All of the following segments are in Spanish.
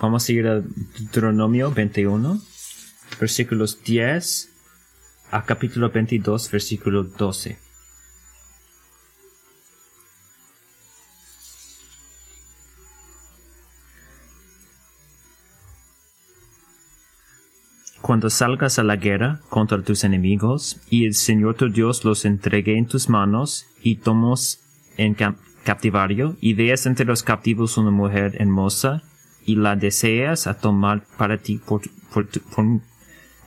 vamos a ir a Deuteronomio 21, versículos 10 a capítulo 22, versículo 12. Cuando salgas a la guerra contra tus enemigos, y el Señor tu Dios los entregue en tus manos, y tomos en captivario, y veas entre los captivos una mujer hermosa, y la deseas a tomar para ti por,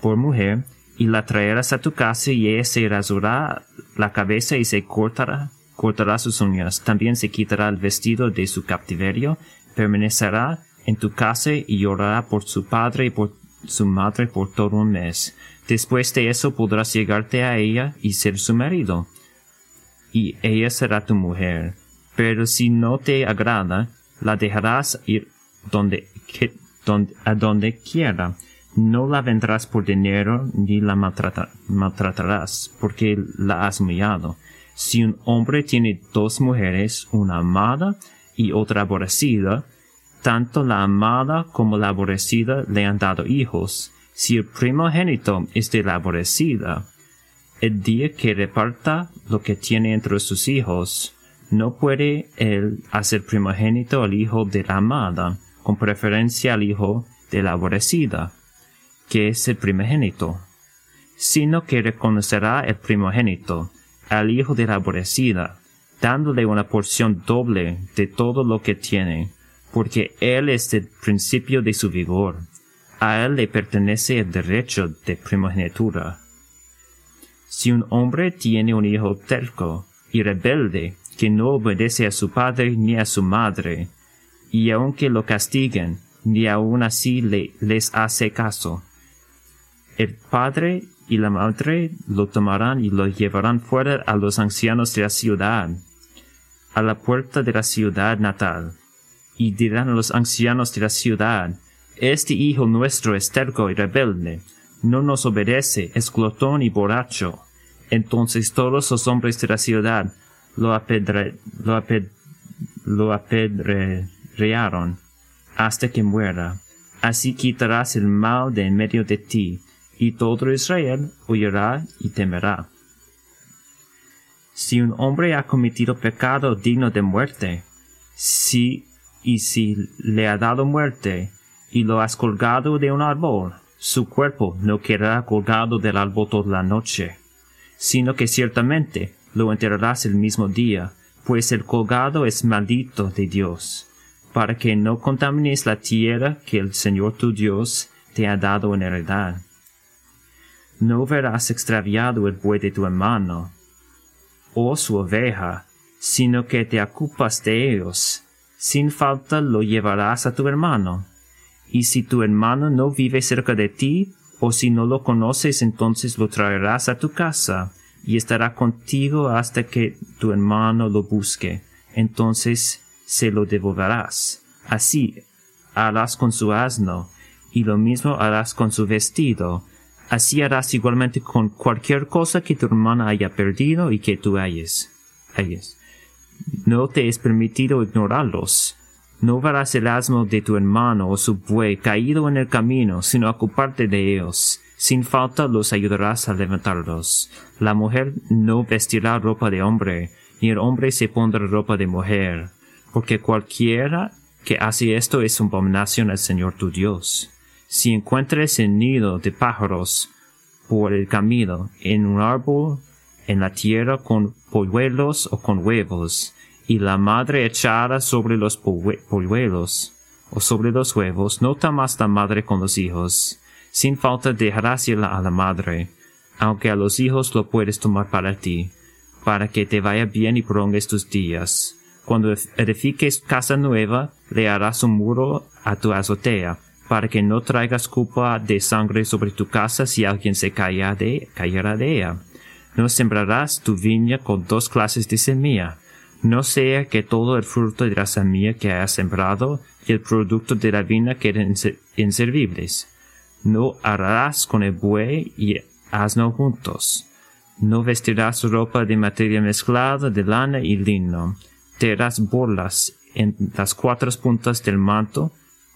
por, mujer, y la traerás a tu casa, y ella se rasurá la cabeza y se cortará, cortará sus uñas. También se quitará el vestido de su captiverio, permanecerá en tu casa y llorará por su padre y por su madre por todo un mes. Después de eso podrás llegarte a ella y ser su marido. Y ella será tu mujer. Pero si no te agrada, la dejarás ir donde, a donde quiera. No la vendrás por dinero ni la maltratarás, porque la has humillado. Si un hombre tiene dos mujeres, una amada y otra aborrecida, tanto la amada como la aborrecida le han dado hijos. Si el primogénito es de la aborrecida, el día que reparta lo que tiene entre sus hijos, no puede él hacer primogénito al hijo de la amada, con preferencia al hijo de la aborrecida, que es el primogénito, sino que reconocerá el primogénito al hijo de la aborrecida, dándole una porción doble de todo lo que tiene, porque Él es el principio de su vigor. A Él le pertenece el derecho de primogenitura. Si un hombre tiene un hijo terco y rebelde, que no obedece a su padre ni a su madre, y aunque lo castiguen, ni aun así le, les hace caso, el padre y la madre lo tomarán y lo llevarán fuera a los ancianos de la ciudad, a la puerta de la ciudad natal y dirán a los ancianos de la ciudad, Este hijo nuestro es terco y rebelde, no nos obedece, es glotón y borracho. Entonces todos los hombres de la ciudad lo, apedre, lo, lo hasta que muera. Así quitarás el mal de en medio de ti, y todo Israel huirá y temerá. Si un hombre ha cometido pecado digno de muerte, si y si le ha dado muerte, y lo has colgado de un árbol, su cuerpo no quedará colgado del árbol toda la noche, sino que ciertamente lo enterrarás el mismo día, pues el colgado es maldito de Dios, para que no contamines la tierra que el Señor tu Dios te ha dado en heredad. No verás extraviado el buey de tu hermano, o su oveja, sino que te ocupas de ellos, sin falta lo llevarás a tu hermano. Y si tu hermano no vive cerca de ti, o si no lo conoces, entonces lo traerás a tu casa, y estará contigo hasta que tu hermano lo busque. Entonces se lo devolverás. Así harás con su asno, y lo mismo harás con su vestido. Así harás igualmente con cualquier cosa que tu hermana haya perdido y que tú hayas. hayas. No te es permitido ignorarlos. No verás el asno de tu hermano o su buey caído en el camino, sino ocuparte de ellos. Sin falta los ayudarás a levantarlos. La mujer no vestirá ropa de hombre, ni el hombre se pondrá ropa de mujer, porque cualquiera que hace esto es abominación al Señor tu Dios. Si encuentres el nido de pájaros por el camino, en un árbol en la tierra con polluelos o con huevos, y la madre echada sobre los polluelos o sobre los huevos, no tomas la madre con los hijos. Sin falta dejarás a la madre, aunque a los hijos lo puedes tomar para ti, para que te vaya bien y prolongues tus días. Cuando edifiques casa nueva, le harás un muro a tu azotea, para que no traigas culpa de sangre sobre tu casa si alguien se cayera de ella. No sembrarás tu viña con dos clases de semilla. No sea que todo el fruto de la semilla que hayas sembrado y el producto de la viña queden inservibles. No harás con el buey y asno juntos. No vestirás ropa de materia mezclada de lana y lino. Te harás bolas en las cuatro puntas del manto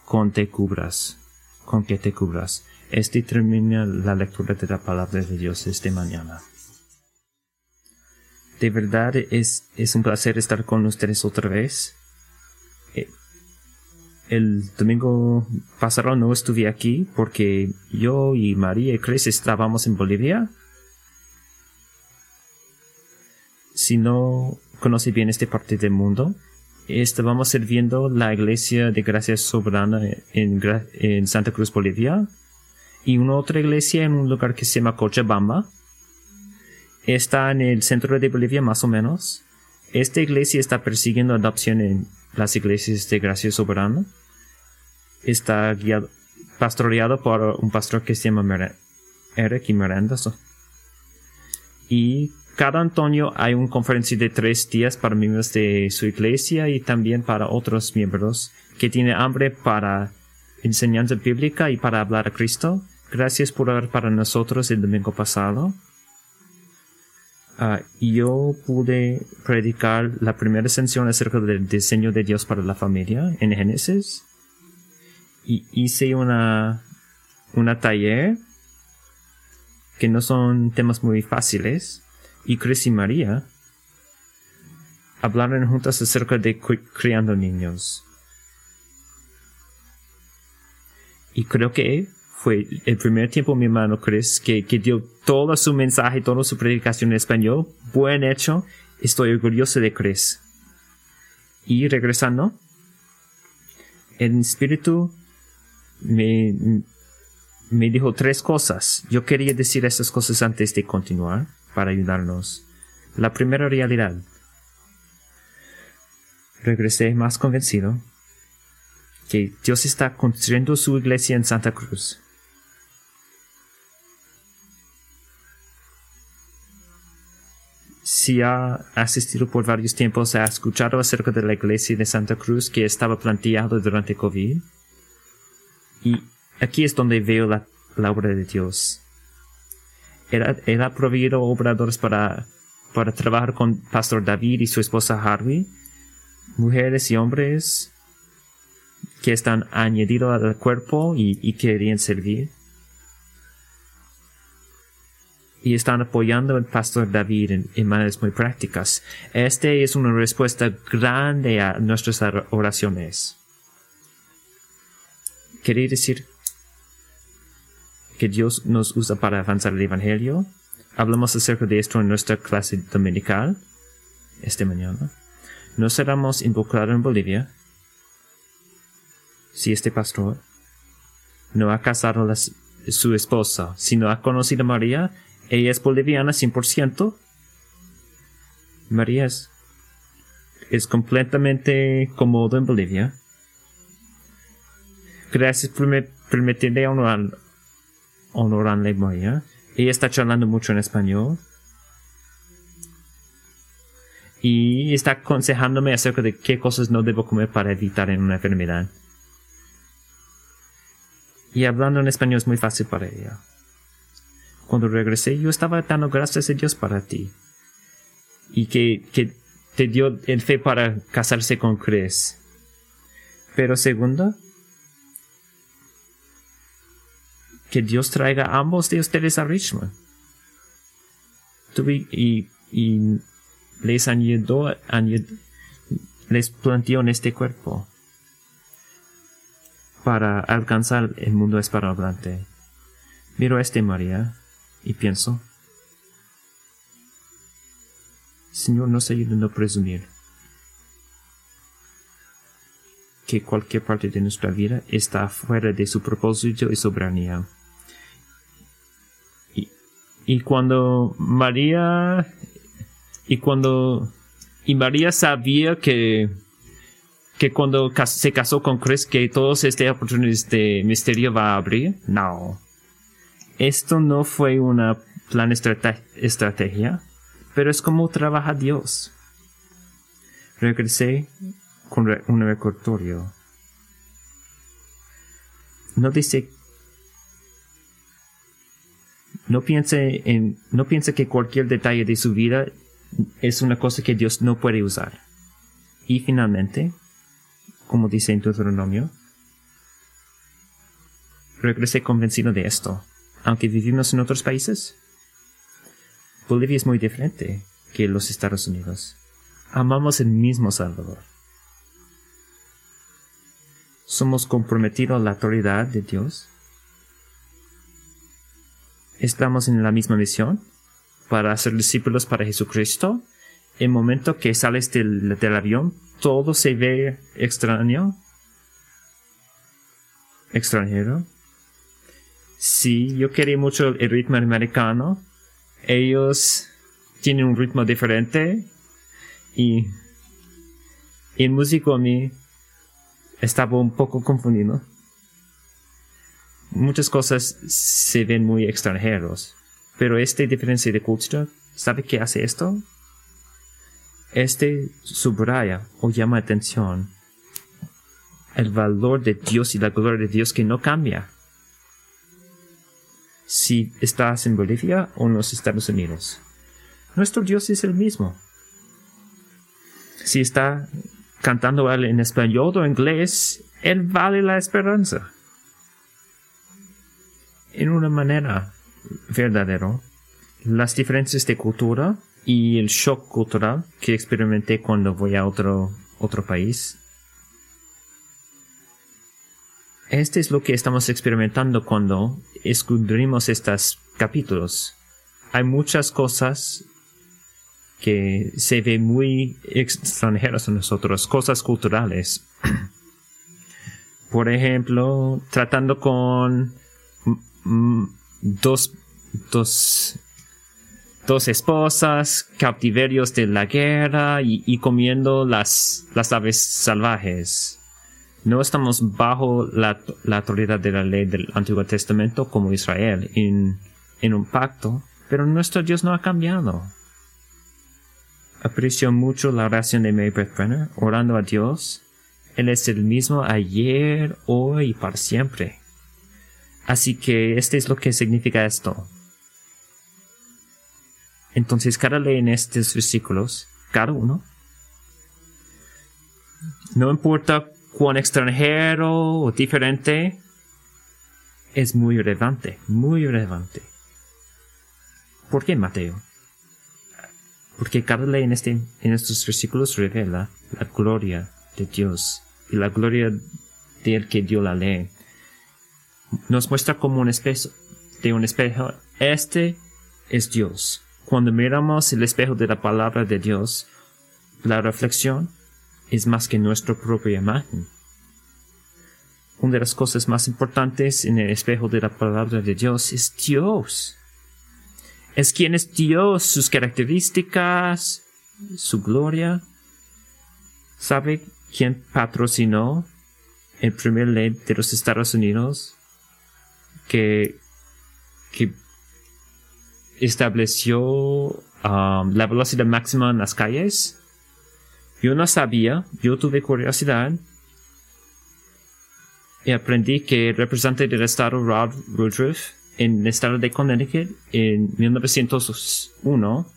con te cubras, con que te cubras. Este termina la lectura de la palabra de Dios esta mañana. De verdad es, es un placer estar con ustedes otra vez. Eh, el domingo pasado no estuve aquí porque yo y María y Chris estábamos en Bolivia. Si no conoce bien esta parte del mundo, estábamos sirviendo la iglesia de Gracia Soberana en, en Santa Cruz, Bolivia, y una otra iglesia en un lugar que se llama Cochabamba está en el centro de Bolivia más o menos. Esta iglesia está persiguiendo adopción en las iglesias de gracia soberana. Está guiado, pastoreado por un pastor que se llama Eric y Miranda. Y cada Antonio hay una conferencia de tres días para miembros de su iglesia y también para otros miembros que tienen hambre para enseñanza bíblica y para hablar a Cristo. Gracias por hablar para nosotros el domingo pasado. Ah, yo pude predicar la primera sección acerca del diseño de Dios para la familia en Génesis. Y hice una, una taller que no son temas muy fáciles. Y Chris y María hablaron juntas acerca de criando niños. Y creo que fue el primer tiempo mi hermano Chris que, que dio todo su mensaje, toda su predicación en español. Buen hecho. Estoy orgulloso de Chris. Y regresando, el espíritu me, me dijo tres cosas. Yo quería decir esas cosas antes de continuar para ayudarnos. La primera realidad. Regresé más convencido que Dios está construyendo su iglesia en Santa Cruz. si ha asistido por varios tiempos, ha escuchado acerca de la iglesia de Santa Cruz que estaba planteado durante COVID. Y aquí es donde veo la, obra de Dios. Él, ha proveído obradores para, para trabajar con Pastor David y su esposa Harvey, mujeres y hombres que están añadidos al cuerpo y, y querían servir y están apoyando al pastor David en, maneras muy prácticas. Esta es una respuesta grande a nuestras oraciones. Quería decir que Dios nos usa para avanzar el Evangelio. Hablamos acerca de esto en nuestra clase dominical esta mañana. No seremos involucrados en Bolivia si este pastor no ha casado a su esposa, si no ha conocido a María ella es boliviana 100%. María es, es completamente cómodo en Bolivia. Gracias por permitirle honorar, honorarle María. Ella está charlando mucho en español. Y está aconsejándome acerca de qué cosas no debo comer para evitar una enfermedad. Y hablando en español es muy fácil para ella. Cuando regresé, yo estaba dando gracias a Dios para ti. Y que, que te dio el fe para casarse con Chris. Pero segundo, que Dios traiga a ambos de ustedes a Richmond. Tuve, y, y les añadió, les planteó en este cuerpo para alcanzar el mundo hispanohablante. Miro a este María y pienso, Señor, nos ayuda a no presumir que cualquier parte de nuestra vida está fuera de su propósito y soberanía. Y, cuando María, y cuando, y María sabía que, que cuando se casó con Cristo que todas estas oportunidades de misterio va a abrir, no esto no fue una plan estrategia, pero es como trabaja Dios. Regresé con un recordatorio. No dice no piense en no piense que cualquier detalle de su vida es una cosa que Dios no puede usar. Y finalmente, como dice en Deuteronomio, regresé convencido de esto, aunque vivimos en otros países. Bolivia es muy diferente que los Estados Unidos. Amamos el mismo Salvador. Somos comprometidos a la autoridad de Dios. Estamos en la misma misión para ser discípulos para Jesucristo. El momento que sales del, del avión, todo se ve extraño, extranjero. Sí, yo quería mucho el ritmo americano. Ellos tienen un ritmo diferente y el músico a mí estaba un poco confundido. Muchas cosas se ven muy extranjeros, pero esta diferencia de cultura, ¿sabe qué hace esto? Este subraya o llama atención el valor de Dios y la gloria de Dios que no cambia. Si estás en Bolivia o en los Estados Unidos. Nuestro Dios es el mismo. Si está cantando en español o inglés, él vale la esperanza. En una manera verdadera, las diferencias de cultura y el shock cultural que experimenté cuando voy a otro, otro país Este es lo que estamos experimentando cuando escudrimos estos capítulos. Hay muchas cosas que se ven muy extranjeras a nosotros, cosas culturales. Por ejemplo, tratando con dos, dos, dos esposas, cautiverios de la guerra y, comiendo las, las aves salvajes no estamos bajo la, autoridad de la ley del Antiguo Testamento como Israel en, en un pacto, pero nuestro Dios no ha cambiado. Aprecio mucho la oración de Mary Beth Brenner, orando a Dios. Él es el mismo ayer, hoy y para siempre. Así que este es lo que significa esto. Entonces cada ley en estos versículos, cada uno, no importa cuán extranjero o diferente, es muy relevante, muy relevante. ¿Por qué Mateo? Porque cada ley en, este, en estos versículos revela la gloria de Dios y la gloria del que dio la ley. Nos muestra como un espejo, de un espejo, este es Dios. Cuando miramos el espejo de la palabra de Dios, la reflexión es más que nuestra propia imagen. Una de las cosas más importantes en el espejo de la palabra de Dios es Dios. Es quien es Dios, sus características, su gloria. ¿Sabe quién patrocinó el primer ley de los Estados Unidos? Que, que estableció um, la velocidad máxima en las calles. Yo no sabía, yo tuve curiosidad y aprendí que el representante del estado Rod Woodruff en el estado de Connecticut en 1901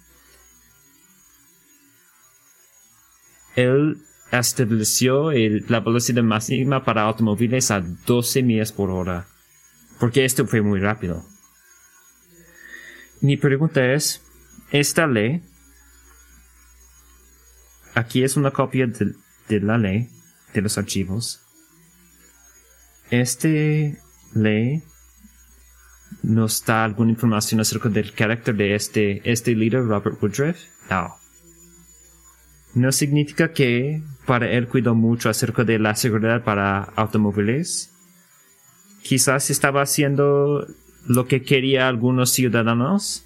él estableció la velocidad máxima para automóviles a 12 millas por hora porque esto fue muy rápido. Mi pregunta es, ¿esta ley Aquí es una copia de, la ley, de los archivos. Este ley nos da alguna información acerca del carácter de este, este líder, Robert Woodruff. No. No significa que para él cuidó mucho acerca de la seguridad para automóviles. Quizás estaba haciendo lo que quería algunos ciudadanos.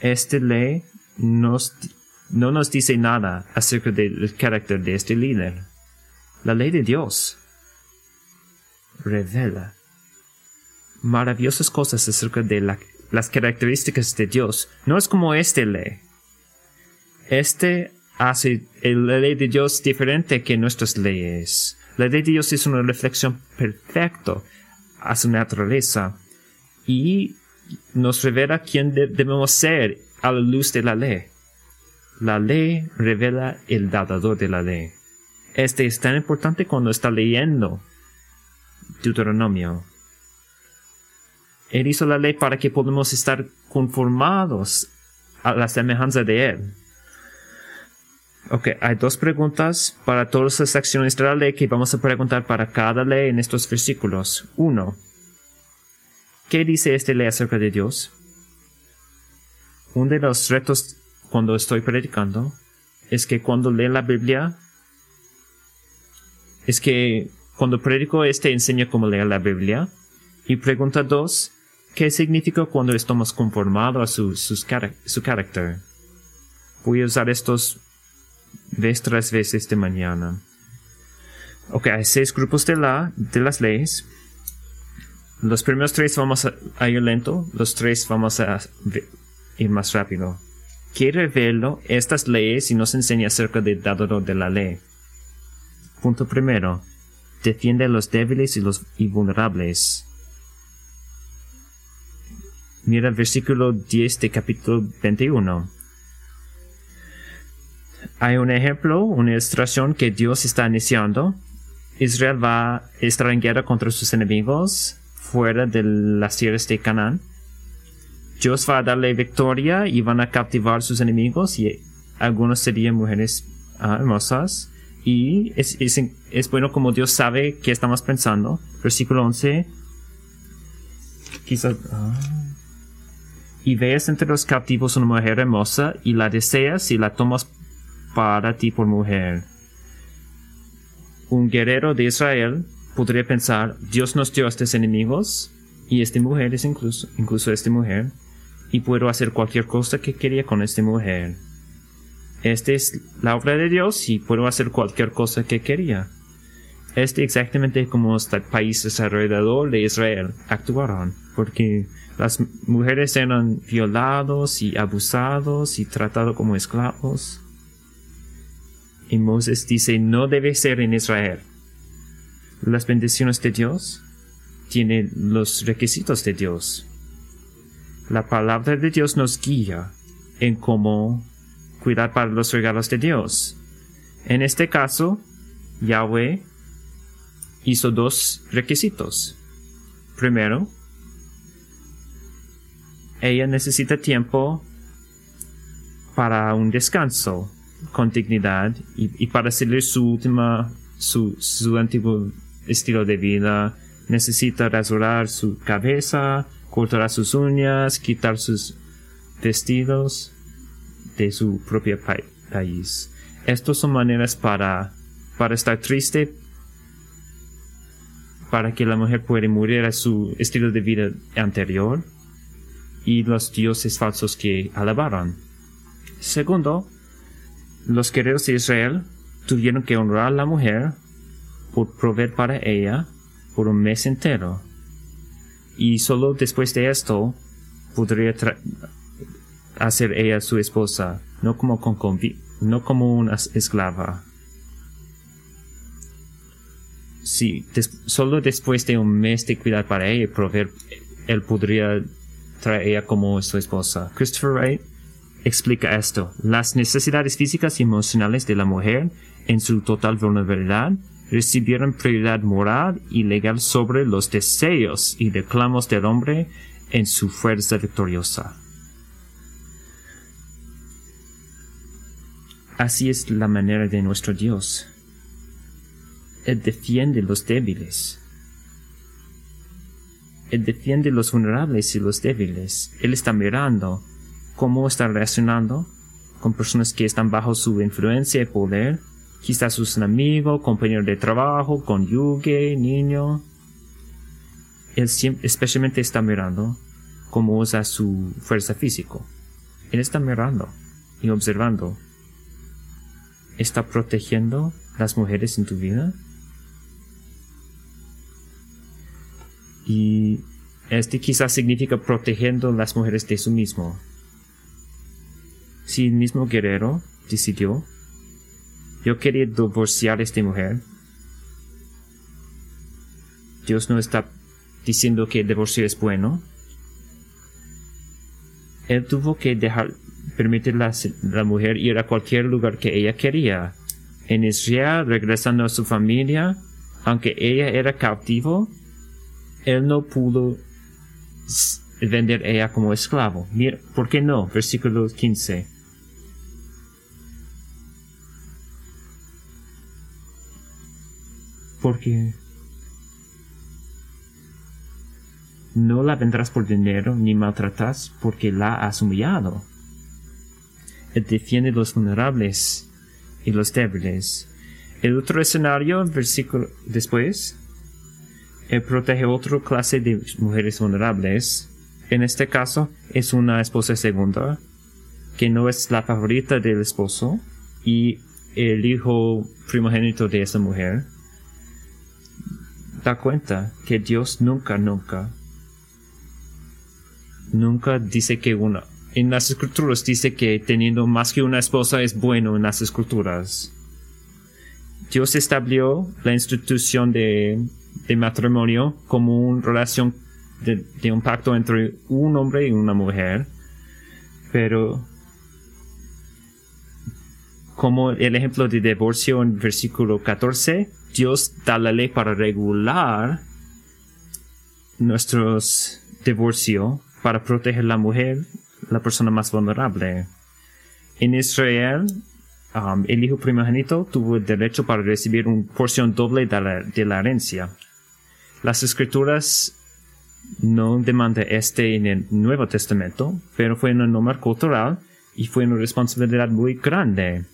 Este ley no nos dice nada acerca del carácter de este líder. La ley de Dios revela maravillosas cosas acerca de las características de Dios. No es como este ley. Este hace la ley de Dios diferente que nuestras leyes. La ley de Dios es una reflexión perfecta a su naturaleza y nos revela quién debemos ser a la luz de la ley. La ley revela el dador de la ley. Este es tan importante cuando está leyendo Deuteronomio. Él hizo la ley para que podamos estar conformados a la semejanza de Él. Ok, hay dos preguntas para todas las secciones de la ley que vamos a preguntar para cada ley en estos versículos. Uno, ¿qué dice esta ley acerca de Dios? Uno de los retos cuando estoy predicando es que cuando leo la Biblia, es que cuando predico este enseña cómo leer la Biblia. Y pregunta dos, ¿qué significa cuando estamos conformados a su, su carácter? Voy a usar estos vez tras vez esta mañana. Ok, hay seis grupos de, la, de las leyes. Los primeros tres vamos a, ir lento, los tres vamos a ir más rápido. ¿Qué revelo estas leyes y nos enseña acerca del dador de la ley? Punto primero. Defiende a los débiles y los vulnerables. Mira el versículo 10 de capítulo 21. Hay un ejemplo, una ilustración que Dios está iniciando. Israel va a estar en guerra contra sus enemigos fuera de las tierras de Canaán. Dios va a darle victoria y van a captivar sus enemigos y algunos serían mujeres ah, hermosas. Y es, es, bueno como Dios sabe qué estamos pensando. Versículo 11. Quizás... Ah. Y veas entre los captivos una mujer hermosa y la deseas y la tomas para ti por mujer. Un guerrero de Israel podría pensar, Dios nos dio a estos enemigos y esta mujer es incluso, incluso esta mujer y puedo hacer cualquier cosa que quería con esta mujer. Esta es la obra de Dios y puedo hacer cualquier cosa que quería. Este exactamente como los países alrededor de Israel actuaron, porque las mujeres eran violados y abusados y tratados como esclavos. Y Moses dice, no debe ser en Israel. Las bendiciones de Dios tienen los requisitos de Dios. La palabra de Dios nos guía en cómo cuidar para los regalos de Dios. En este caso, Yahweh hizo dos requisitos. Primero, ella necesita tiempo para un descanso con dignidad y, para seguir su última, su, antiguo estilo de vida. Necesita rasurar su cabeza, cortar sus uñas, quitar sus vestidos de su propio país. Estas son maneras para, para estar triste, para que la mujer pueda morir a su estilo de vida anterior y los dioses falsos que alabaron. Segundo, los guerreros de Israel tuvieron que honrar a la mujer por proveer para ella por un mes entero. Y solo después de esto podría hacer ella su esposa, no como, no como una esclava. Sí, solo después de un mes de cuidar para ella y proveer, él podría traer ella como su esposa. Christopher Wright explica esto. Las necesidades físicas y emocionales de la mujer, en su total vulnerabilidad, recibieron prioridad moral y legal sobre los deseos y reclamos del hombre en su fuerza victoriosa. Así es la manera de nuestro Dios. Él defiende los débiles. Él defiende los vulnerables y los débiles. Él está mirando cómo está reaccionando con personas que están bajo su influencia y poder. Quizás sus amigos, compañeros de trabajo, cónyuge, niño. Él especialmente está mirando cómo usa su fuerza física. Él está mirando y observando. ¿Está protegiendo las mujeres en tu vida? Y este quizás significa protegiendo las mujeres de su mismo. Si el mismo guerrero decidió, yo quería divorciar a esta mujer, Dios no está diciendo que el divorcio es bueno. Él tuvo que dejar, permitir a la mujer ir a cualquier lugar que ella quería. En Israel, regresando a su familia, aunque ella era cautivo, él no pudo vender ella como esclavo. Mira, ¿por qué no? Versículo 15. Porque no la vendrás por dinero ni maltratas porque la has humillado. Él defiende los vulnerables y los débiles. El otro escenario, versículo después, él protege otra clase de mujeres vulnerables. En este caso, es una esposa segunda, que no es la favorita del esposo, y el hijo primogénito de esa mujer. Da cuenta que Dios nunca, nunca, nunca dice que una, en las escrituras dice que teniendo más que una esposa es bueno en las escrituras. Dios estableció la institución de, matrimonio como una relación de, de, un pacto entre un hombre y una mujer, pero como el ejemplo de divorcio en versículo 14, Dios da la ley para regular nuestros divorcios para proteger la mujer la persona más vulnerable. En Israel, um, el hijo primogénito tuvo el derecho para recibir una porción doble de la, herencia. Las escrituras no demandan este en el Nuevo Testamento, pero fue una norma cultural y fue una responsabilidad muy grande.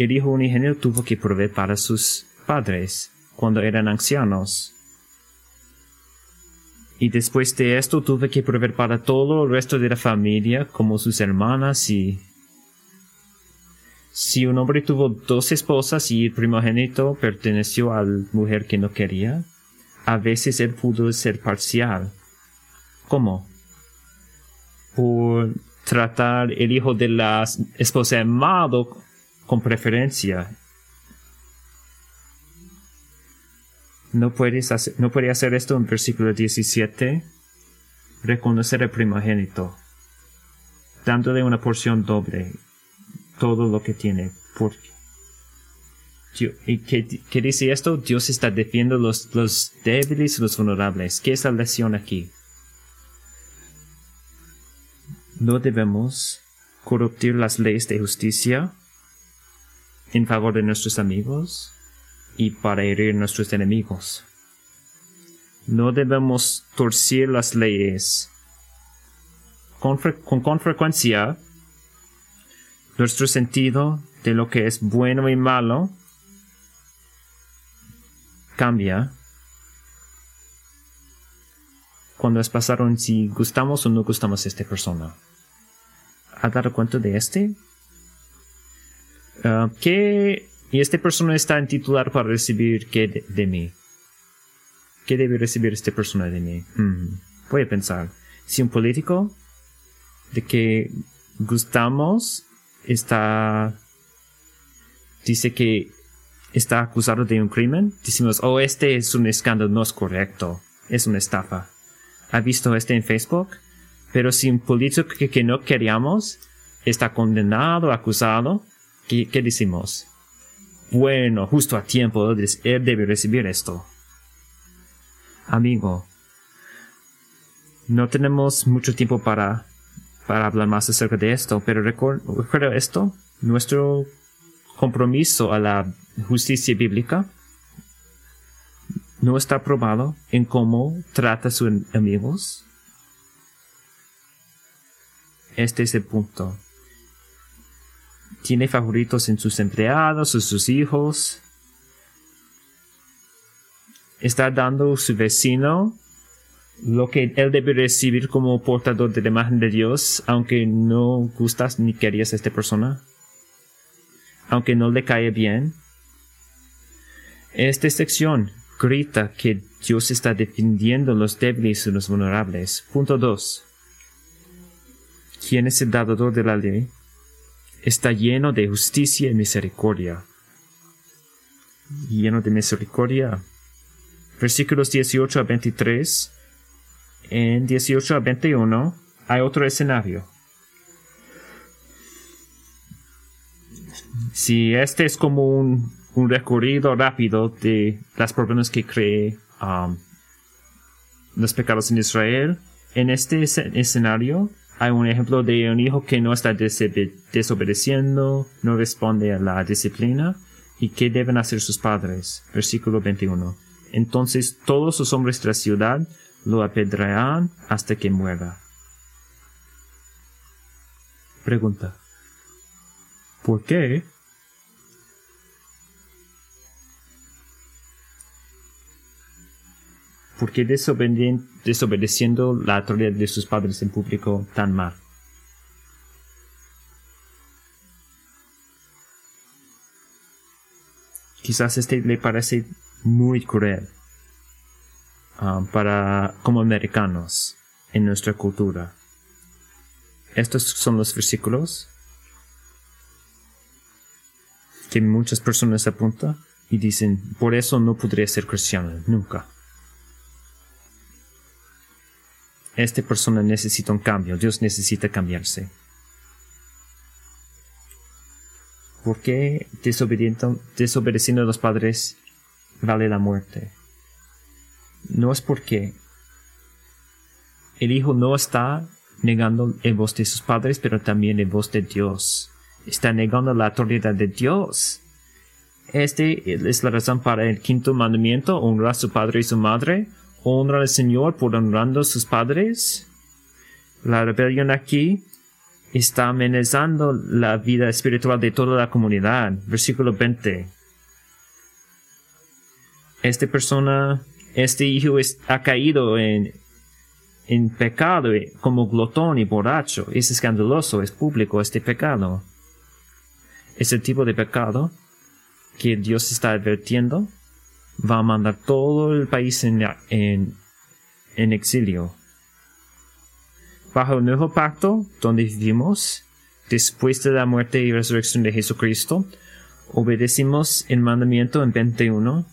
El hijo unigénito tuvo que proveer para sus padres cuando eran ancianos. Y después de esto tuve que proveer para todo el resto de la familia, como sus hermanas y... Si un hombre tuvo dos esposas y el primogénito perteneció a la mujer que no quería, a veces él pudo ser parcial. ¿Cómo? Por tratar el hijo de la esposa amado con preferencia No puedes no puede hacer esto en versículo 17. Reconocer el primogénito, dándole una porción doble, todo lo que tiene. Porque ¿Y qué, dice esto? Dios está defendiendo los, los débiles y los vulnerables. ¿Qué es la lección aquí? No debemos corruptir las leyes de justicia en favor de nuestros amigos y para herir nuestros enemigos. No debemos torcer las leyes. Con, con, frecuencia, nuestro sentido de lo que es bueno y malo cambia cuando es pasaron si gustamos o no gustamos a esta persona. ¿Ha dado cuenta de este? Uh, ¿Qué y esta persona está en titular para recibir qué de, mí. ¿Qué debe recibir esta persona de mí? Hmm. Voy a pensar. Si un político de que gustamos está dice que está acusado de un crimen, decimos, oh, este es un escándalo, no es correcto, es una estafa. ¿Ha visto este en Facebook? Pero si un político que, no queríamos está condenado, acusado, ¿qué, decimos? bueno, justo a tiempo, él debe recibir esto. Amigo, no tenemos mucho tiempo para, para hablar más acerca de esto, pero recuerda esto, nuestro compromiso a la justicia bíblica no está probado en cómo trata a sus amigos. Este es el punto tiene favoritos en sus empleados o sus hijos. Está dando a su vecino lo que él debe recibir como portador de la imagen de Dios, aunque no gustas ni querías a esta persona, aunque no le cae bien. Esta sección grita que Dios está defendiendo los débiles y los vulnerables. Punto 2. ¿Quién es el dador de la ley? Está lleno de justicia y misericordia. Lleno de misericordia. Versículos 18 a 23. En 18 a 21 hay otro escenario. Si este es como un recorrido rápido de las problemas que cree um, los pecados en Israel. En este escenario hay un ejemplo de un hijo que no está desobedeciendo, no responde a la disciplina. ¿Y qué deben hacer sus padres? Versículo 21. Entonces todos los hombres de la ciudad lo apedrearán hasta que muera. Pregunta. ¿Por qué? ¿Por qué desobedeciendo la autoridad de sus padres en público tan mal? Quizás este le parece muy cruel um, para como americanos en nuestra cultura. Estos son los versículos que muchas personas apuntan y dicen, por eso no podría ser cristiano, nunca. Esta persona necesita un cambio, Dios necesita cambiarse. ¿Por qué desobedeciendo a los padres vale la muerte? No es porque el hijo no está negando el voz de sus padres, pero también el voz de Dios. Está negando la autoridad de Dios. Este es la razón para el quinto mandamiento, honra a su padre y su madre. Honra al Señor por honrando a sus padres. La rebelión aquí está amenazando la vida espiritual de toda la comunidad. Versículo 20. Esta persona, este hijo ha caído en, en pecado como glotón y borracho. Es escandaloso, es público este pecado. Ese tipo de pecado que Dios está advirtiendo va a mandar todo el país en, en, exilio. Bajo el nuevo pacto, donde vivimos, después de la muerte y resurrección de Jesucristo, obedecimos el mandamiento en 21.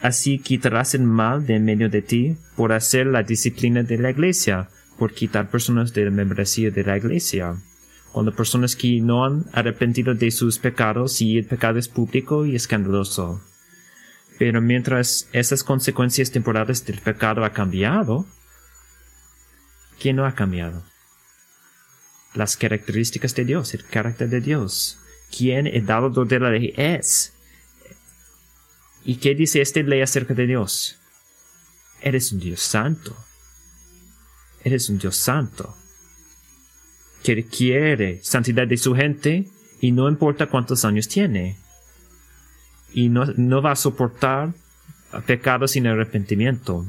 Así quitarás el mal de medio de ti por hacer la disciplina de la iglesia, por quitar personas de la membresía de la iglesia. Cuando personas que no han arrepentido de sus pecados y el pecado es público y escandaloso. Pero mientras esas consecuencias temporales del pecado ha cambiado, ¿quién no ha cambiado? Las características de Dios, el carácter de Dios. ¿Quién el dador de la ley es? ¿Y qué dice esta ley acerca de Dios? Eres un Dios santo. Eres un Dios santo que quiere santidad de su gente y no importa cuántos años tiene. Y no, no va a soportar pecados sin arrepentimiento.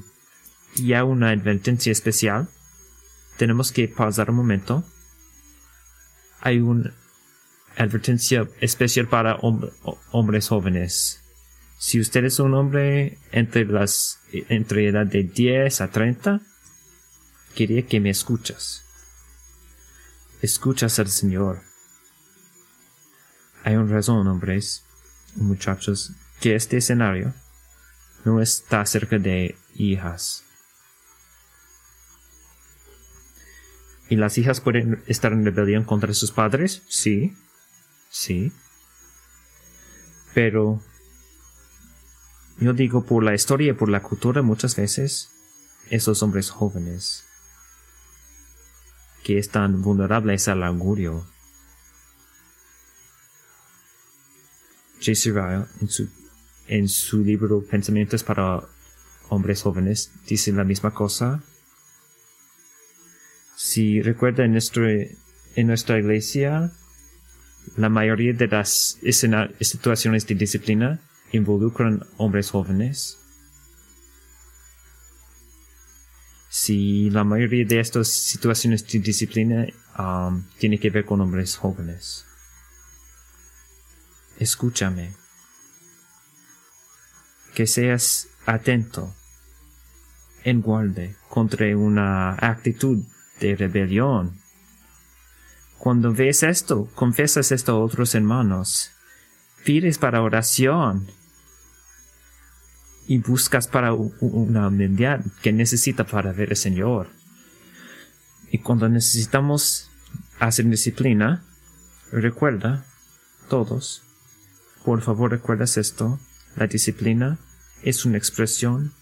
Y hay una advertencia especial. Tenemos que pausar un momento. Hay una advertencia especial para hombres jóvenes. Si usted es un hombre entre las entre edad de 10 a 30, quería que me escuchas escuchas al Señor. Hay una razón, hombres, muchachos, que este escenario no está cerca de hijas. ¿Y las hijas pueden estar en rebelión contra sus padres? Sí, sí. Pero yo digo por la historia y por la cultura muchas veces, esos hombres jóvenes que es tan vulnerable al augurio. J.C. Ryle, en su, en su libro Pensamientos para hombres jóvenes, dice la misma cosa. Si recuerda en, nuestro, en nuestra iglesia, la mayoría de las situaciones de disciplina involucran hombres jóvenes. Si la mayoría de estas situaciones de disciplina um, tiene que ver con hombres jóvenes. Escúchame. Que seas atento, en guarde contra una actitud de rebelión. Cuando ves esto, confesas esto a otros hermanos. Pides para oración y buscas para una humildad que necesita para ver al Señor. Y cuando necesitamos hacer disciplina, recuerda, todos, Por favor, recuerdas esto. La disciplina es una expresión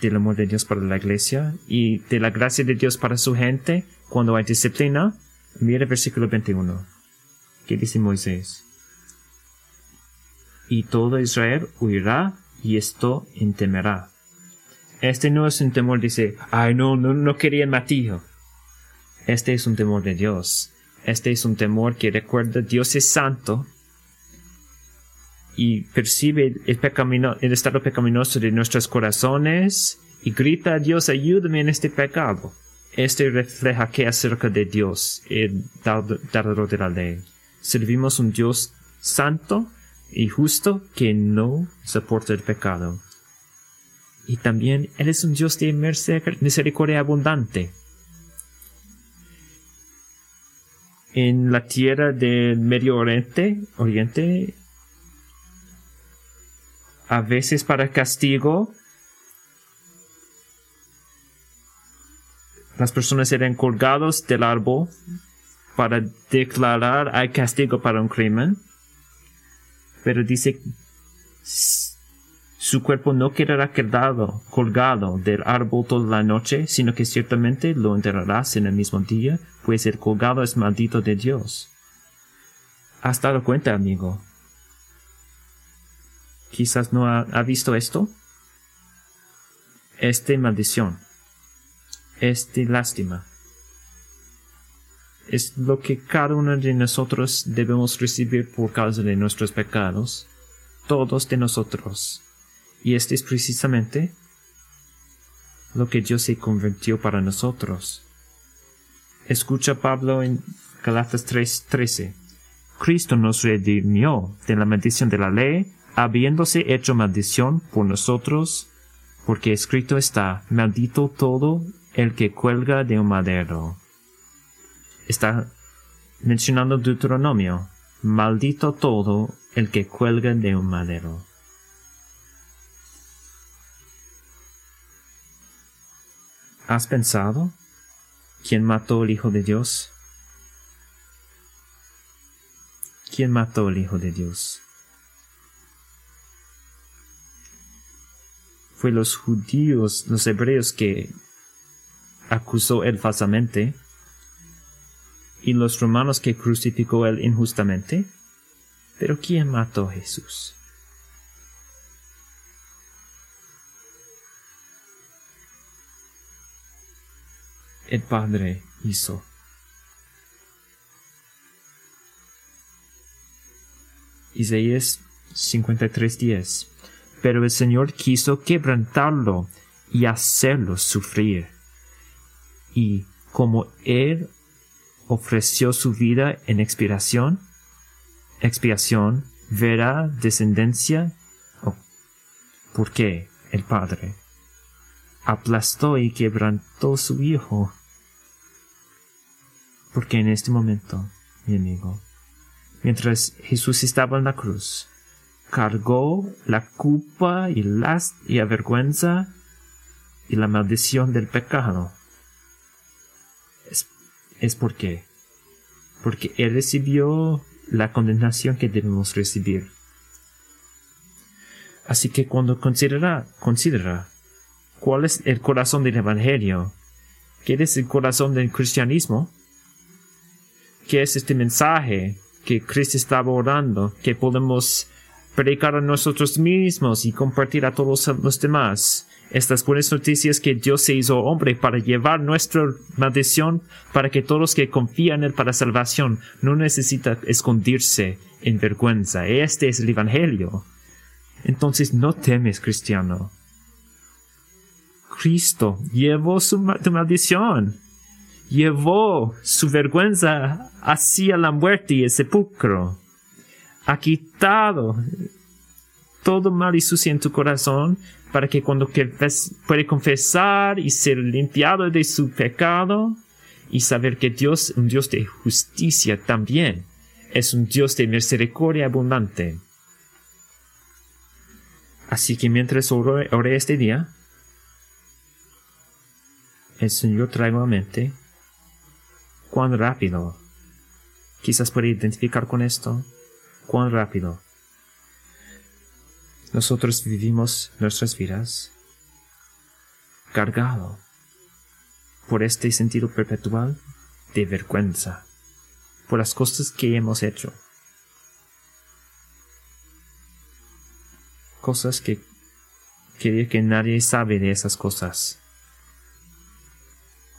del amor de Dios para la iglesia y de la gracia de Dios para su gente. Cuando hay disciplina, mira el versículo 21. ¿Qué dice Moisés? Y todo Israel huirá y esto temerá. Este no es un temor, dice, ay no, no, no quería matar. Este es un temor de Dios. Este es un temor que recuerda Dios es santo y percibe el, el estado pecaminoso de nuestros corazones y grita a Dios, ayúdame en este pecado. Este refleja que acerca de Dios, el dador de la ley. Servimos un Dios santo y justo que no soporta el pecado. Y también Él es un Dios de misericordia abundante. En la tierra del Medio Oriente, Oriente, a veces para castigo, las personas eran colgados del árbol para declarar hay castigo para un crimen. Pero dice, su cuerpo no quedará quedado, colgado del árbol toda la noche, sino que ciertamente lo enterrarás en el mismo día, pues el colgado es maldito de Dios. ¿Has dado cuenta, amigo? Quizás no ha, visto esto. Este maldición. Este lástima. Es lo que cada uno de nosotros debemos recibir por causa de nuestros pecados. Todos de nosotros. Y este es precisamente lo que Dios se convirtió para nosotros. Escucha Pablo en Galatas 3:13. Cristo nos redimió de la maldición de la ley habiéndose hecho maldición por nosotros, porque escrito está, maldito todo el que cuelga de un madero. Está mencionando Deuteronomio, maldito todo el que cuelga de un madero. ¿Has pensado quién mató el Hijo de Dios? ¿Quién mató el Hijo de Dios? fue los judíos, los hebreos que acusó él falsamente y los romanos que crucificó él injustamente. Pero ¿quién mató a Jesús? El Padre hizo. Isaías 53:10 pero el Señor quiso quebrantarlo y hacerlo sufrir. Y como Él ofreció su vida en expiación, expiación, verá descendencia. Oh, ¿Por qué? El Padre aplastó y quebrantó su Hijo. Porque en este momento, mi amigo, mientras Jesús estaba en la cruz, cargó la culpa y, las, y la vergüenza y la maldición del pecado. Es, porque, porque Él recibió la condenación que debemos recibir. Así que cuando considera, considera cuál es el corazón del Evangelio, qué es el corazón del cristianismo, qué es este mensaje que Cristo estaba orando, que podemos predicar a nosotros mismos y compartir a todos los demás. Estas buenas noticias que Dios se hizo hombre para llevar nuestra maldición, para que todos que confían en Él para salvación no necesitan escondirse en vergüenza. Este es el Evangelio. Entonces no temes, cristiano. Cristo llevó su maldición. Llevó su vergüenza hacia la muerte y el sepulcro ha quitado todo mal y sucio en tu corazón para que cuando puede confesar y ser limpiado de su pecado y saber que Dios es un Dios de justicia también, es un Dios de misericordia abundante. Así que mientras oré, este día, el Señor trae nuevamente cuán rápido. Quizás puede identificar con esto cuán rápido nosotros vivimos nuestras vidas cargado por este sentido perpetual de vergüenza por las cosas que hemos hecho. Cosas que quería que nadie sabe de esas cosas.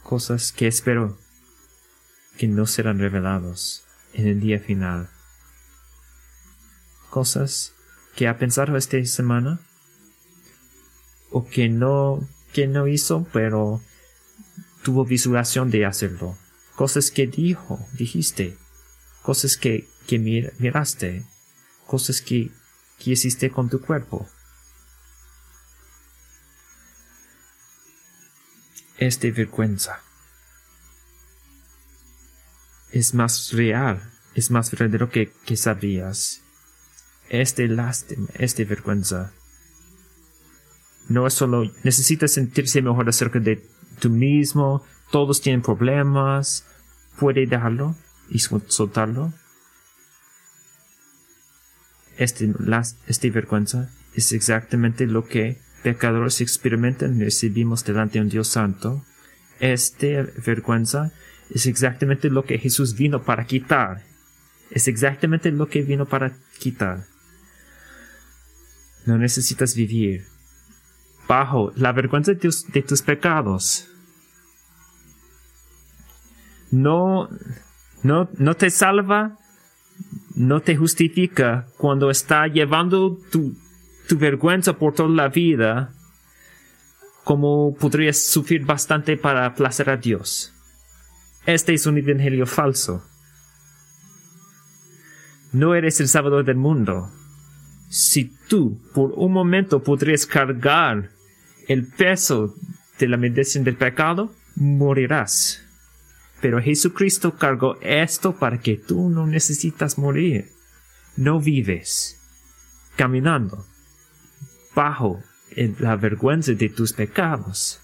Cosas que espero que no serán revelados en el día final. Cosas que ha pensado esta semana o que no que no hizo pero tuvo visualización de hacerlo. Cosas que dijo dijiste. Cosas que, que miraste. Cosas que, que hiciste con tu cuerpo. Es de vergüenza. Es más real es más verdadero que, que sabías es de lástima, es de vergüenza. No es solo, necesitas sentirse mejor acerca de tú mismo, todos tienen problemas, puede dejarlo y soltarlo. Este, este vergüenza es exactamente lo que pecadores experimentan y recibimos delante de un Dios santo. Este vergüenza es exactamente lo que Jesús vino para quitar. Es exactamente lo que vino para quitar. No necesitas vivir bajo la vergüenza de tus, pecados. No, no, no te salva, no te justifica cuando está llevando tu, tu vergüenza por toda la vida, como podrías sufrir bastante para placer a Dios. Este es un evangelio falso. No eres el Salvador del mundo si tú por un momento podrías cargar el peso de la medicina del pecado, morirás. Pero Jesucristo cargó esto para que tú no necesitas morir. No vives caminando bajo la vergüenza de tus pecados.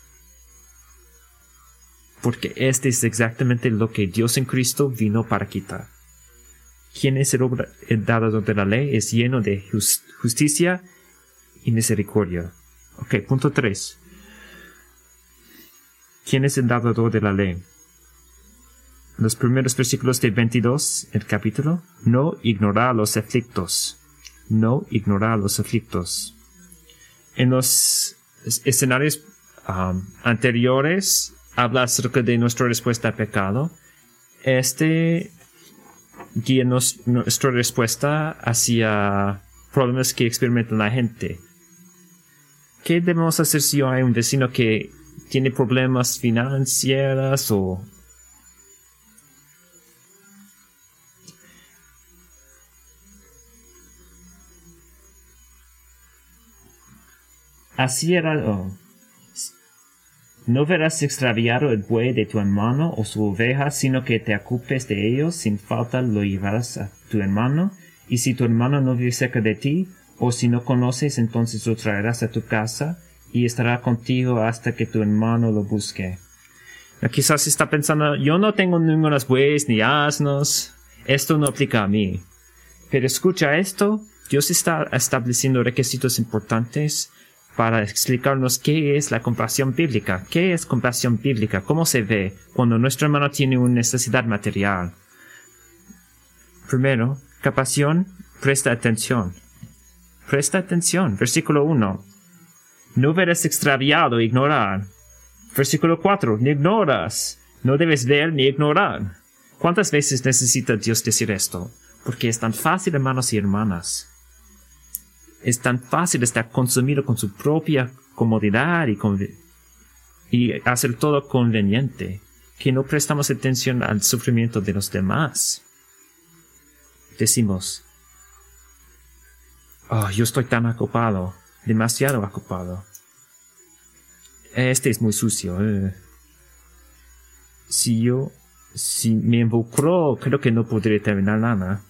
Porque este es exactamente lo que Dios en Cristo vino para quitar. ¿Quién es el, dador de la ley? Es lleno de justicia y misericordia. Ok, punto 3. ¿Quién es el dador de la ley? Los primeros versículos de 22, el capítulo. No ignorar los aflictos. No ignorar los aflictos. En los escenarios um, anteriores habla acerca de nuestra respuesta al pecado. Este guía nuestra respuesta hacia problemas que experimenta la gente. ¿Qué debemos hacer si hay un vecino que tiene problemas financieros o Así era. Oh, no verás extraviado el buey de tu hermano o su oveja, sino que te ocupes de ellos, sin falta lo llevarás a tu hermano, y si tu hermano no vive cerca de ti, o si no conoces, entonces lo traerás a tu casa, y estará contigo hasta que tu hermano lo busque. Quizás está pensando, yo no tengo ningunos bueyes ni asnos, esto no aplica a mí. Pero escucha esto, Dios está estableciendo requisitos importantes para explicarnos qué es la compasión bíblica. ¿Qué es compasión bíblica? ¿Cómo se ve cuando nuestro hermano tiene una necesidad material? Primero, compasión, presta atención. Presta atención. Versículo 1. No verás extraviado, ignorar. Versículo 4. Ni ignoras. No debes ver ni ignorar. ¿Cuántas veces necesita Dios decir esto? Porque es tan fácil, hermanos y hermanas es tan fácil estar consumido con su propia comodidad y, y hacer todo conveniente que no prestamos atención al sufrimiento de los demás. Decimos, oh, yo estoy tan ocupado, demasiado ocupado. Este es muy sucio. Eh. Si yo, si me involucro, creo que no podré terminar nada.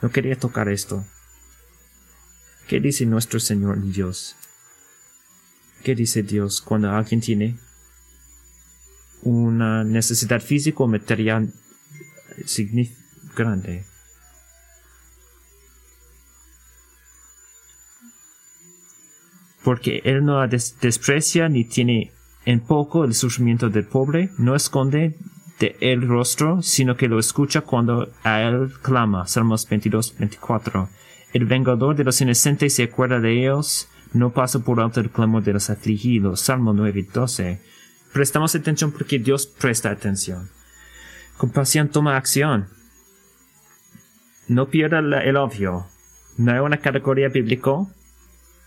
No quería tocar esto. ¿Qué dice nuestro Señor Dios? ¿Qué dice Dios cuando alguien tiene una necesidad física o material grande? porque Él no desprecia ni tiene en poco el sufrimiento del pobre, no esconde de el rostro, sino que lo escucha cuando a Él clama. Salmos 22, 24. El vengador de los inocentes se acuerda de ellos, no pasa por alto el clamor de los afligidos. Salmo 9, 12. Prestamos atención porque Dios presta atención. Compasión toma acción. No pierda el obvio. No hay una categoría bíblica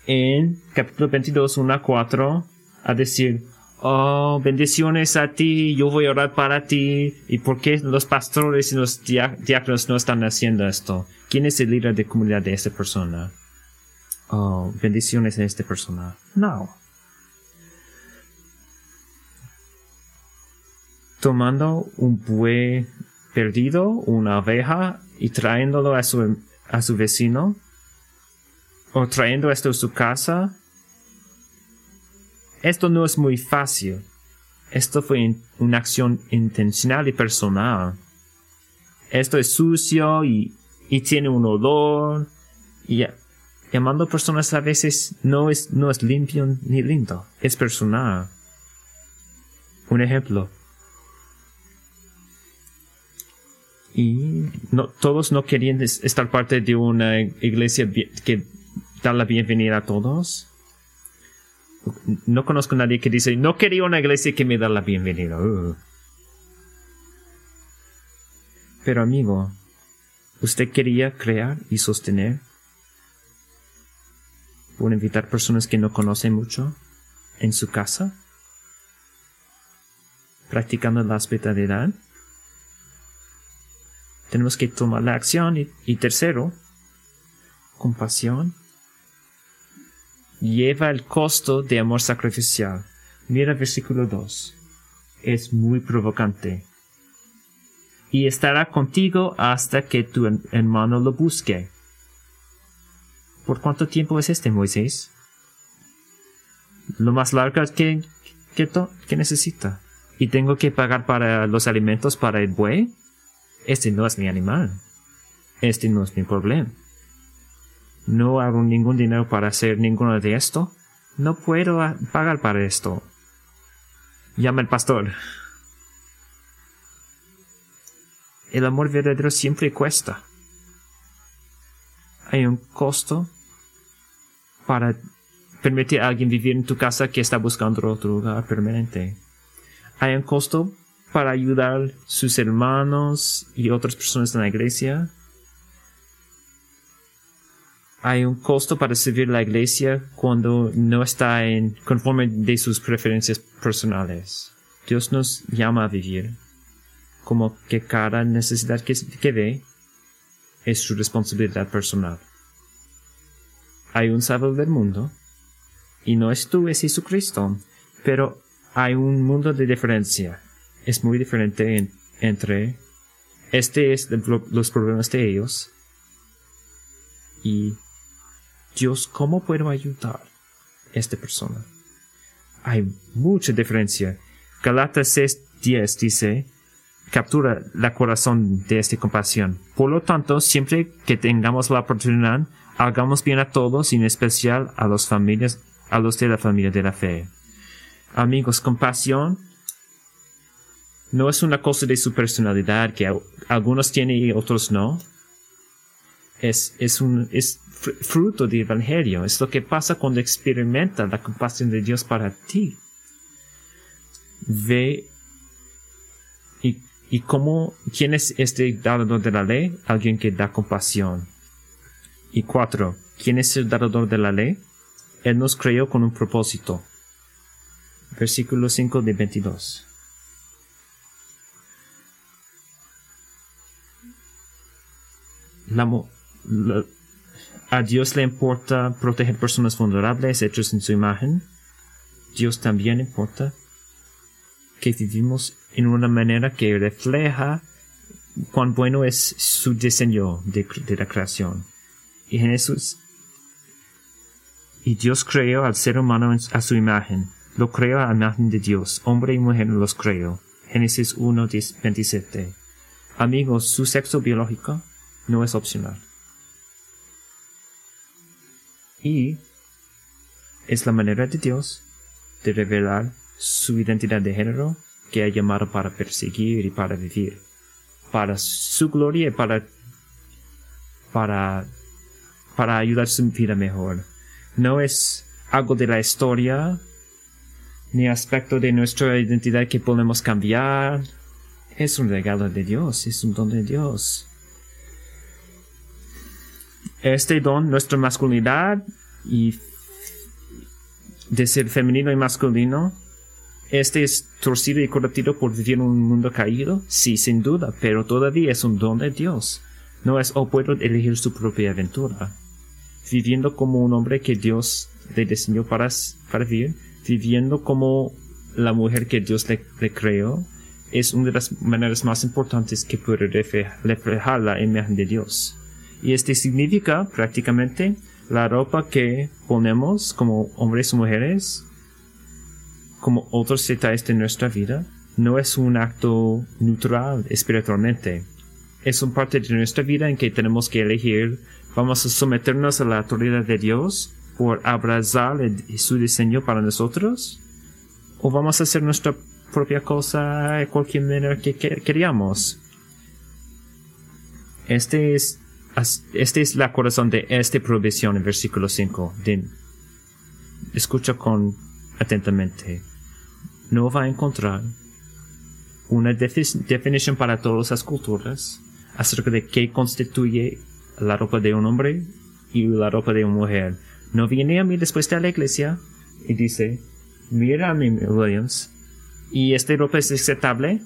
en capítulo 22, 1 a 4 a decir, oh, bendiciones a ti, yo voy a orar para ti. ¿Y por qué los pastores y los diáconos no están haciendo esto? ¿Quién es el líder de comunidad de esta persona? Oh, bendiciones a esta persona. No. Tomando un buey perdido, una abeja, y trayéndolo a su, a su vecino, o trayendo esto a su casa, esto no es muy fácil. Esto fue una acción intencional y personal. Esto es sucio y, y tiene un olor. Y llamando personas a veces no es, no es limpio ni lindo. Es personal. Un ejemplo. Y no, todos no querían estar parte de una iglesia que da la bienvenida a todos. No conozco a nadie que dice, no quería una iglesia que me da la bienvenida. Uh. Pero amigo, ¿usted quería crear y sostener? ¿Por invitar personas que no conocen mucho en su casa? ¿Practicando la hospitalidad? Tenemos que tomar la acción. Y, y tercero, compasión lleva el costo de amor sacrificial. Mira versículo 2. Es muy provocante. Y estará contigo hasta que tu hermano lo busque. ¿Por cuánto tiempo es este, Moisés? Lo más largo que, que, que necesita. ¿Y tengo que pagar para los alimentos para el buey? Este no es mi animal. Este no es mi problema no hago ningún dinero para hacer ninguno de esto, no puedo pagar para esto. Llama el pastor. El amor verdadero siempre cuesta. Hay un costo para permitir a alguien vivir en tu casa que está buscando otro lugar permanente. Hay un costo para ayudar a sus hermanos y otras personas en la iglesia hay un costo para servir la iglesia cuando no está en conforme de sus preferencias personales. Dios nos llama a vivir como que cada necesidad que, que ve es su responsabilidad personal. Hay un Salvador del mundo y no es tú, es Jesucristo, pero hay un mundo de diferencia. Es muy diferente entre este es los problemas de ellos y Dios, ¿cómo puedo ayudar a esta persona? Hay mucha diferencia. Galatas 6.10 dice, captura la corazón de esta compasión. Por lo tanto, siempre que tengamos la oportunidad, hagamos bien a todos, y en especial a los familias, a los de la familia de la fe. Amigos, compasión no es una cosa de su personalidad que algunos tienen y otros no. Es, es un, es fruto del Evangelio. Es lo que pasa cuando experimenta la compasión de Dios para ti. Ve y, y cómo, quién es este dador de la ley? Alguien que da compasión. Y cuatro, ¿quién es el dador de la ley? Él nos creó con un propósito. Versículo 5 de 22. La, la, a Dios le importa proteger personas vulnerables hechos en su imagen. Dios también importa que vivimos en una manera que refleja cuán bueno es su diseño de, la creación. Y Jesús y Dios creó al ser humano a su imagen. Lo creó a imagen de Dios. Hombre y mujer los creó. Génesis 1, 27. Amigos, su sexo biológico no es opcional. Y es la manera de Dios de revelar su identidad de género que ha llamado para perseguir y para vivir, para su gloria y para, para, para ayudar su vida mejor. No es algo de la historia, ni aspecto de nuestra identidad que podemos cambiar. Es un regalo de Dios, es un don de Dios. Este don, nuestra masculinidad y de ser femenino y masculino, este es torcido y corruptido por vivir en un mundo caído, sí, sin duda, pero todavía es un don de Dios. No es o puedo elegir su propia aventura. Viviendo como un hombre que Dios le diseñó para, para vivir, viviendo como la mujer que Dios le, creó, es una de las maneras más importantes que puede reflejar la imagen de Dios. Y este significa prácticamente la ropa que ponemos como hombres y mujeres, como otros detalles de nuestra vida, no es un acto neutral espiritualmente. Es una parte de nuestra vida en que tenemos que elegir, vamos a someternos a la autoridad de Dios por abrazar su diseño para nosotros, o vamos a hacer nuestra propia cosa de cualquier manera que queríamos. Este es este es la corazón de esta provisión en versículo 5. escucha con atentamente. No va a encontrar una definición para todas las culturas acerca de qué constituye la ropa de un hombre y la ropa de una mujer. No viene a mí después de la iglesia y dice, mira a mí, Williams, y esta ropa es aceptable.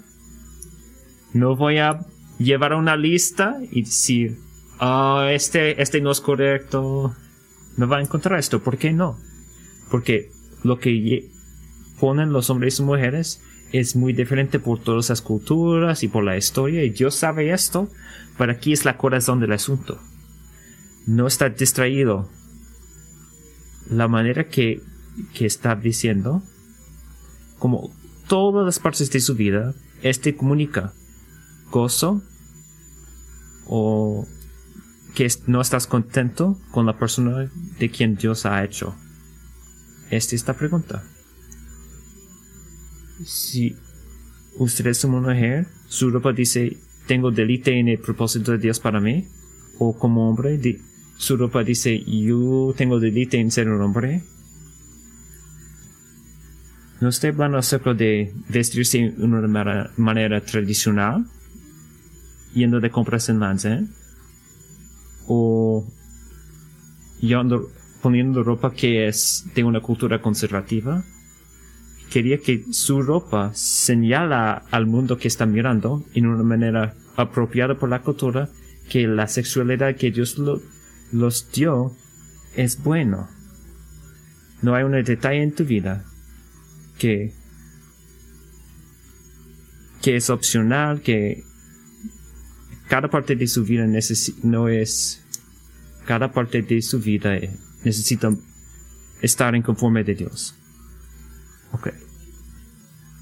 No voy a llevar una lista y decir, oh, este, este no es correcto, me va a encontrar esto. ¿Por qué no? Porque lo que ponen los hombres y mujeres es muy diferente por todas las culturas y por la historia, y Dios sabe esto, pero aquí es la corazón del asunto. No está distraído. La manera que, que está diciendo, como todas las partes de su vida, este comunica gozo o que no estás contento con la persona de quien Dios ha hecho? Esta es la pregunta. Si usted es una mujer, su ropa dice, tengo delite en el propósito de Dios para mí, o como hombre, su ropa dice, yo tengo delite en ser un hombre. No estoy hablando acerca de vestirse de una manera, tradicional, yendo de compras en Lanzen o poniendo ropa que es de una cultura conservativa. Quería que su ropa señala al mundo que está mirando en una manera apropiada por la cultura que la sexualidad que Dios los dio es bueno. No hay un detalle en tu vida que que es opcional, que cada parte de su vida no es, cada parte de su vida necesita estar en conforme de Dios. Ok.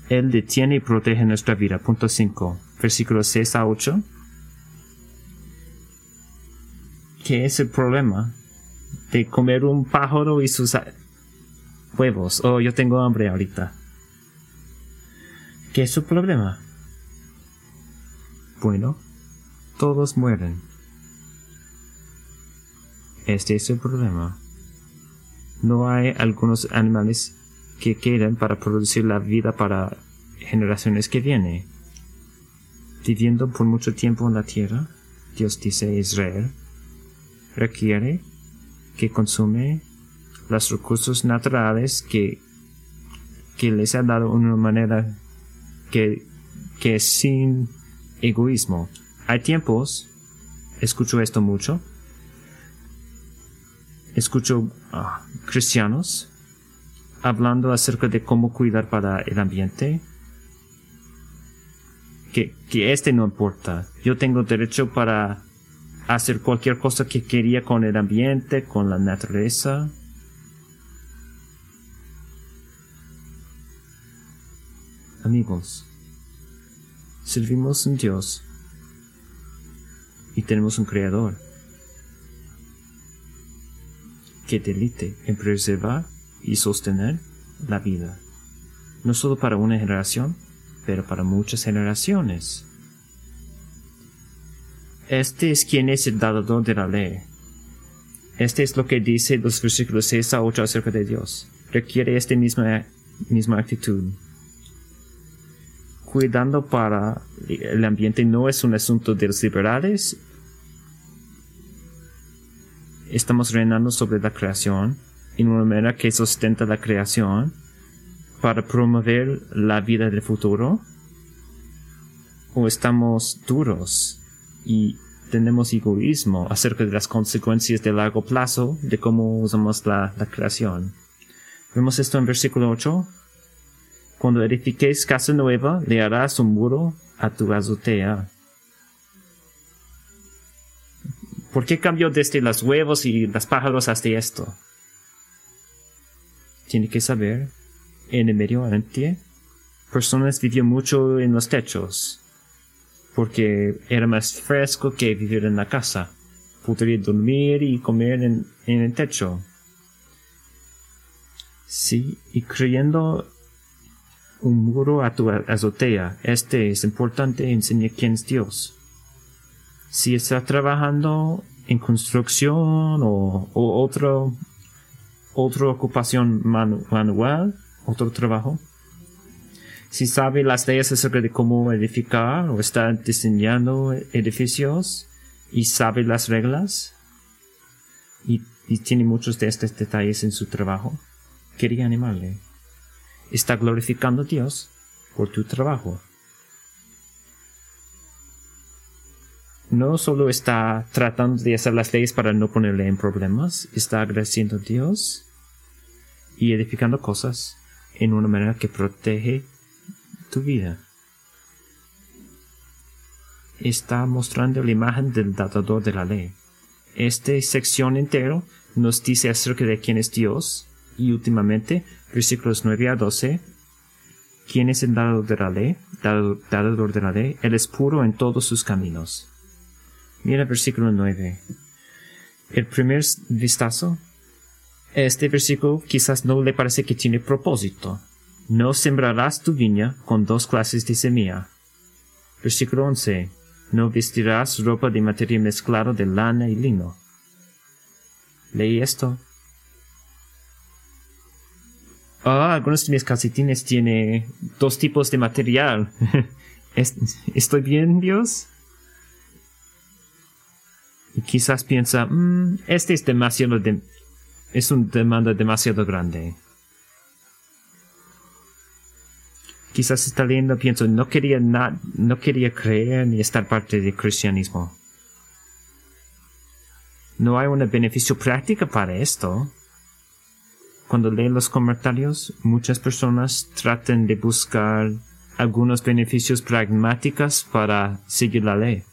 Él detiene y protege nuestra vida. Punto 5. Versículos 6 a 8. ¿Qué es el problema de comer un pájaro y sus huevos? Oh, yo tengo hambre ahorita. ¿Qué es su problema? Bueno, todos mueren. Este es el problema. No hay algunos animales que queden para producir la vida para generaciones que vienen. Viviendo por mucho tiempo en la tierra, Dios dice Israel, requiere que consume los recursos naturales que, que les ha dado una manera que, que es sin egoísmo. Hay tiempos, escucho esto mucho, escucho a cristianos hablando acerca de cómo cuidar para el ambiente, que, que este no importa. Yo tengo derecho para hacer cualquier cosa que quería con el ambiente, con la naturaleza. Amigos, servimos a un Dios y tenemos un creador que delite en preservar y sostener la vida. No solo para una generación, pero para muchas generaciones. Este es quien es el dador de la ley. Este es lo que dice los versículos 6 a 8 acerca de Dios. Requiere esta misma, misma actitud. Cuidando para el ambiente no es un asunto de los liberales. Estamos reinando sobre la creación en una manera que sustenta la creación para promover la vida del futuro? ¿O estamos duros y tenemos egoísmo acerca de las consecuencias de largo plazo de cómo usamos la, creación? Vemos esto en versículo 8. Cuando edifiques casa nueva, le harás un muro a tu azotea. ¿Por qué cambió desde los huevos y los pájaros hasta esto? Tiene que saber en el medio ambiente, personas vivían mucho en los techos, porque era más fresco que vivir en la casa. Podría dormir y comer en, el techo. Sí, y creyendo un muro a tu azotea, este es importante enseñar quién es Dios. Si está trabajando en construcción o, o otro, otra ocupación manual, otro trabajo. Si sabe las leyes acerca de cómo edificar o está diseñando edificios y sabe las reglas y, tiene muchos de estos detalles en su trabajo, quería animarle. Está glorificando a Dios por tu trabajo. No solo está tratando de hacer las leyes para no ponerle en problemas, está agradeciendo a Dios y edificando cosas en una manera que protege tu vida. Está mostrando la imagen del dador de la ley. Esta sección entero nos dice acerca de quién es Dios y últimamente, versículos 9 a 12, quién es el dador de la ley, dador de la ley, él es puro en todos sus caminos. Mira versículo 9. El primer vistazo este versículo quizás no le parece que tiene propósito. No sembrarás tu viña con dos clases de semilla. Versículo 11. No vestirás ropa de materia mezclada de lana y lino. Leí esto. Ah, algunos de mis calcetines tienen dos tipos de material. ¿Estoy bien, Dios? Quizás piensa, mm, este es demasiado de es una demanda demasiado grande. Quizás está leyendo, pienso, no quería, no quería creer ni estar parte del cristianismo. No hay un beneficio práctico para esto. Cuando leen los comentarios, muchas personas tratan de buscar algunos beneficios pragmáticos para seguir la ley.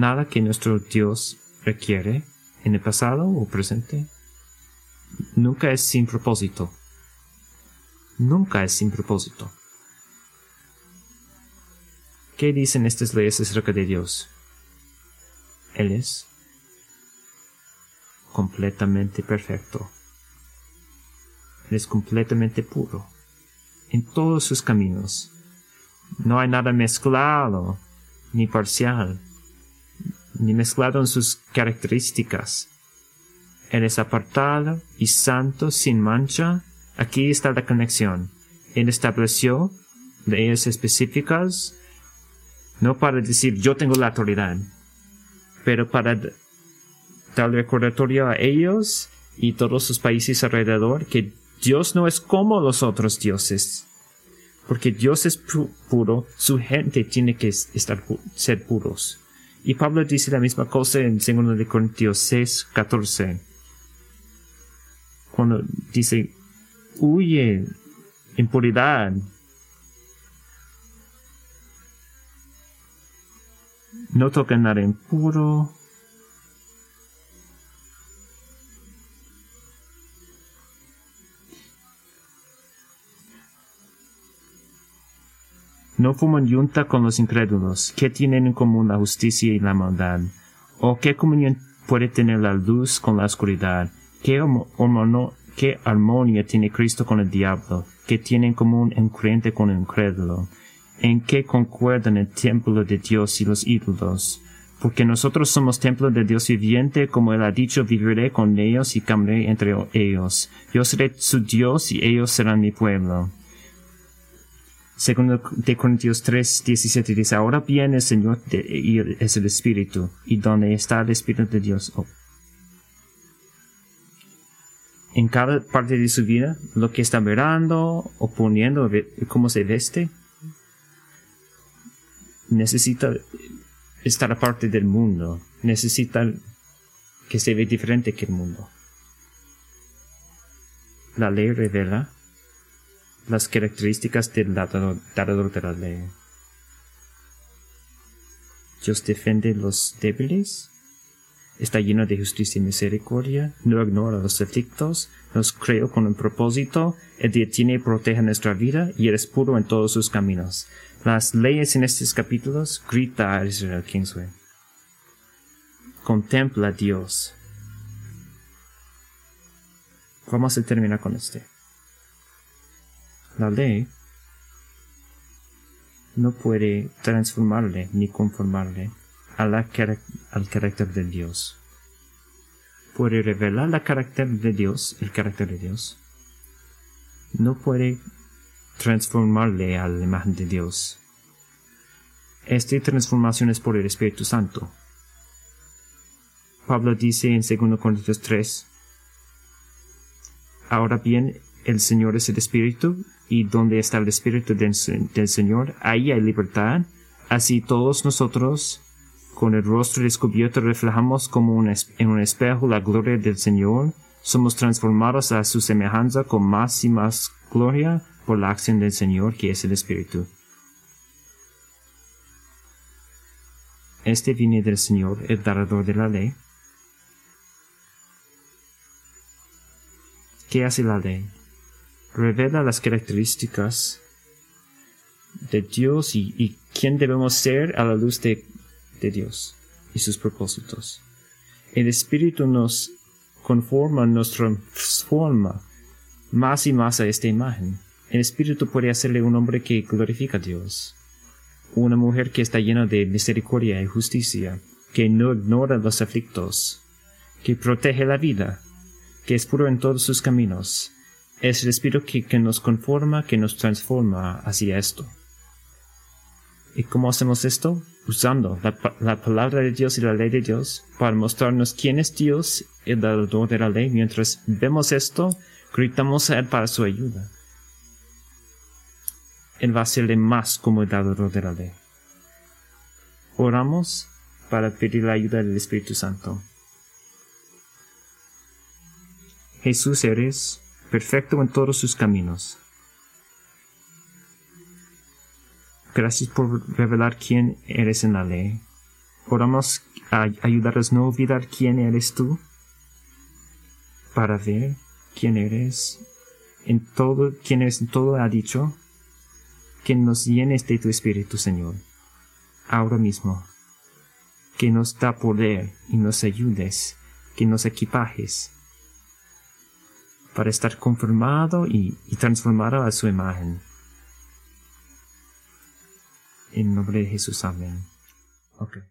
Nada que nuestro Dios requiere en el pasado o presente nunca es sin propósito. Nunca es sin propósito. ¿Qué dicen estas leyes acerca de Dios? Él es completamente perfecto. Él es completamente puro en todos sus caminos. No hay nada mezclado ni parcial ni mezclado en sus características. Eres apartado y santo sin mancha. Aquí está la conexión. Él estableció leyes específicas, no para decir yo tengo la autoridad, pero para dar recordatorio a ellos y todos sus países alrededor que Dios no es como los otros dioses. Porque Dios es puro, su gente tiene que estar, ser puros. Y Pablo dice la misma cosa en 2 de Corintios 6, 14. Cuando dice, huye impuridad. No toca nada impuro. No fuman yunta con los incrédulos. ¿Qué tienen en común la justicia y la maldad? ¿O qué comunión puede tener la luz con la oscuridad? ¿Qué, qué armonía tiene Cristo con el diablo? ¿Qué tiene en común un creyente con un incrédulo? ¿En qué concuerdan el templo de Dios y los ídolos? Porque nosotros somos templo de Dios viviente, como Él ha dicho, viviré con ellos y caminaré entre ellos. Yo seré su Dios y ellos serán mi pueblo. Segundo de Corintios 3, 17 dice, ahora bien el Señor es el Espíritu, y donde está el Espíritu de Dios. Oh. En cada parte de su vida, lo que está mirando o poniendo, cómo se veste, necesita estar aparte del mundo, necesita que se ve diferente que el mundo. La ley revela las características del dador de la ley. Dios defiende los débiles, está lleno de justicia y misericordia, no ignora los aflictos, nos creó con un propósito, Él detiene y protege nuestra vida y es puro en todos sus caminos. Las leyes en estos capítulos grita a Israel Kingsway. Contempla a Dios. Vamos a terminar con este. La ley no puede transformarle ni conformarle al carácter de Dios. Puede revelar el carácter de Dios, el carácter de Dios. No puede transformarle a la imagen de Dios. Esta transformación es por el Espíritu Santo. Pablo dice en 2 Corintios 3, Ahora bien, el Señor es el Espíritu, y donde está el Espíritu del, Señor, ahí hay libertad. Así todos nosotros, con el rostro descubierto, reflejamos como en un espejo la gloria del Señor. Somos transformados a su semejanza con más y más gloria por la acción del Señor, que es el Espíritu. Este viene del Señor, el dador de la ley. ¿Qué hace la ley? Revela las características de Dios y, quién debemos ser a la luz de, Dios y sus propósitos. El Espíritu nos conforma, nos transforma más y más a esta imagen. El Espíritu puede hacerle un hombre que glorifica a Dios, una mujer que está llena de misericordia y justicia, que no ignora los aflictos, que protege la vida, que es puro en todos sus caminos, es el Espíritu que, nos conforma, que nos transforma hacia esto. ¿Y cómo hacemos esto? Usando la, palabra de Dios y la ley de Dios para mostrarnos quién es Dios, el dador de la ley. Mientras vemos esto, gritamos a Él para su ayuda. Él va a serle más como el dador de la ley. Oramos para pedir la ayuda del Espíritu Santo. Jesús eres perfecto en todos sus caminos. Gracias por revelar quién eres en la ley. Oramos a ayudarnos a no olvidar quién eres tú, para ver quién eres en todo, quién eres en todo ha dicho, que nos llenes de tu Espíritu, Señor, ahora mismo, que nos da poder y nos ayudes, que nos equipajes para estar conformado y, transformado a su imagen. En nombre de Jesús, amén. Okay.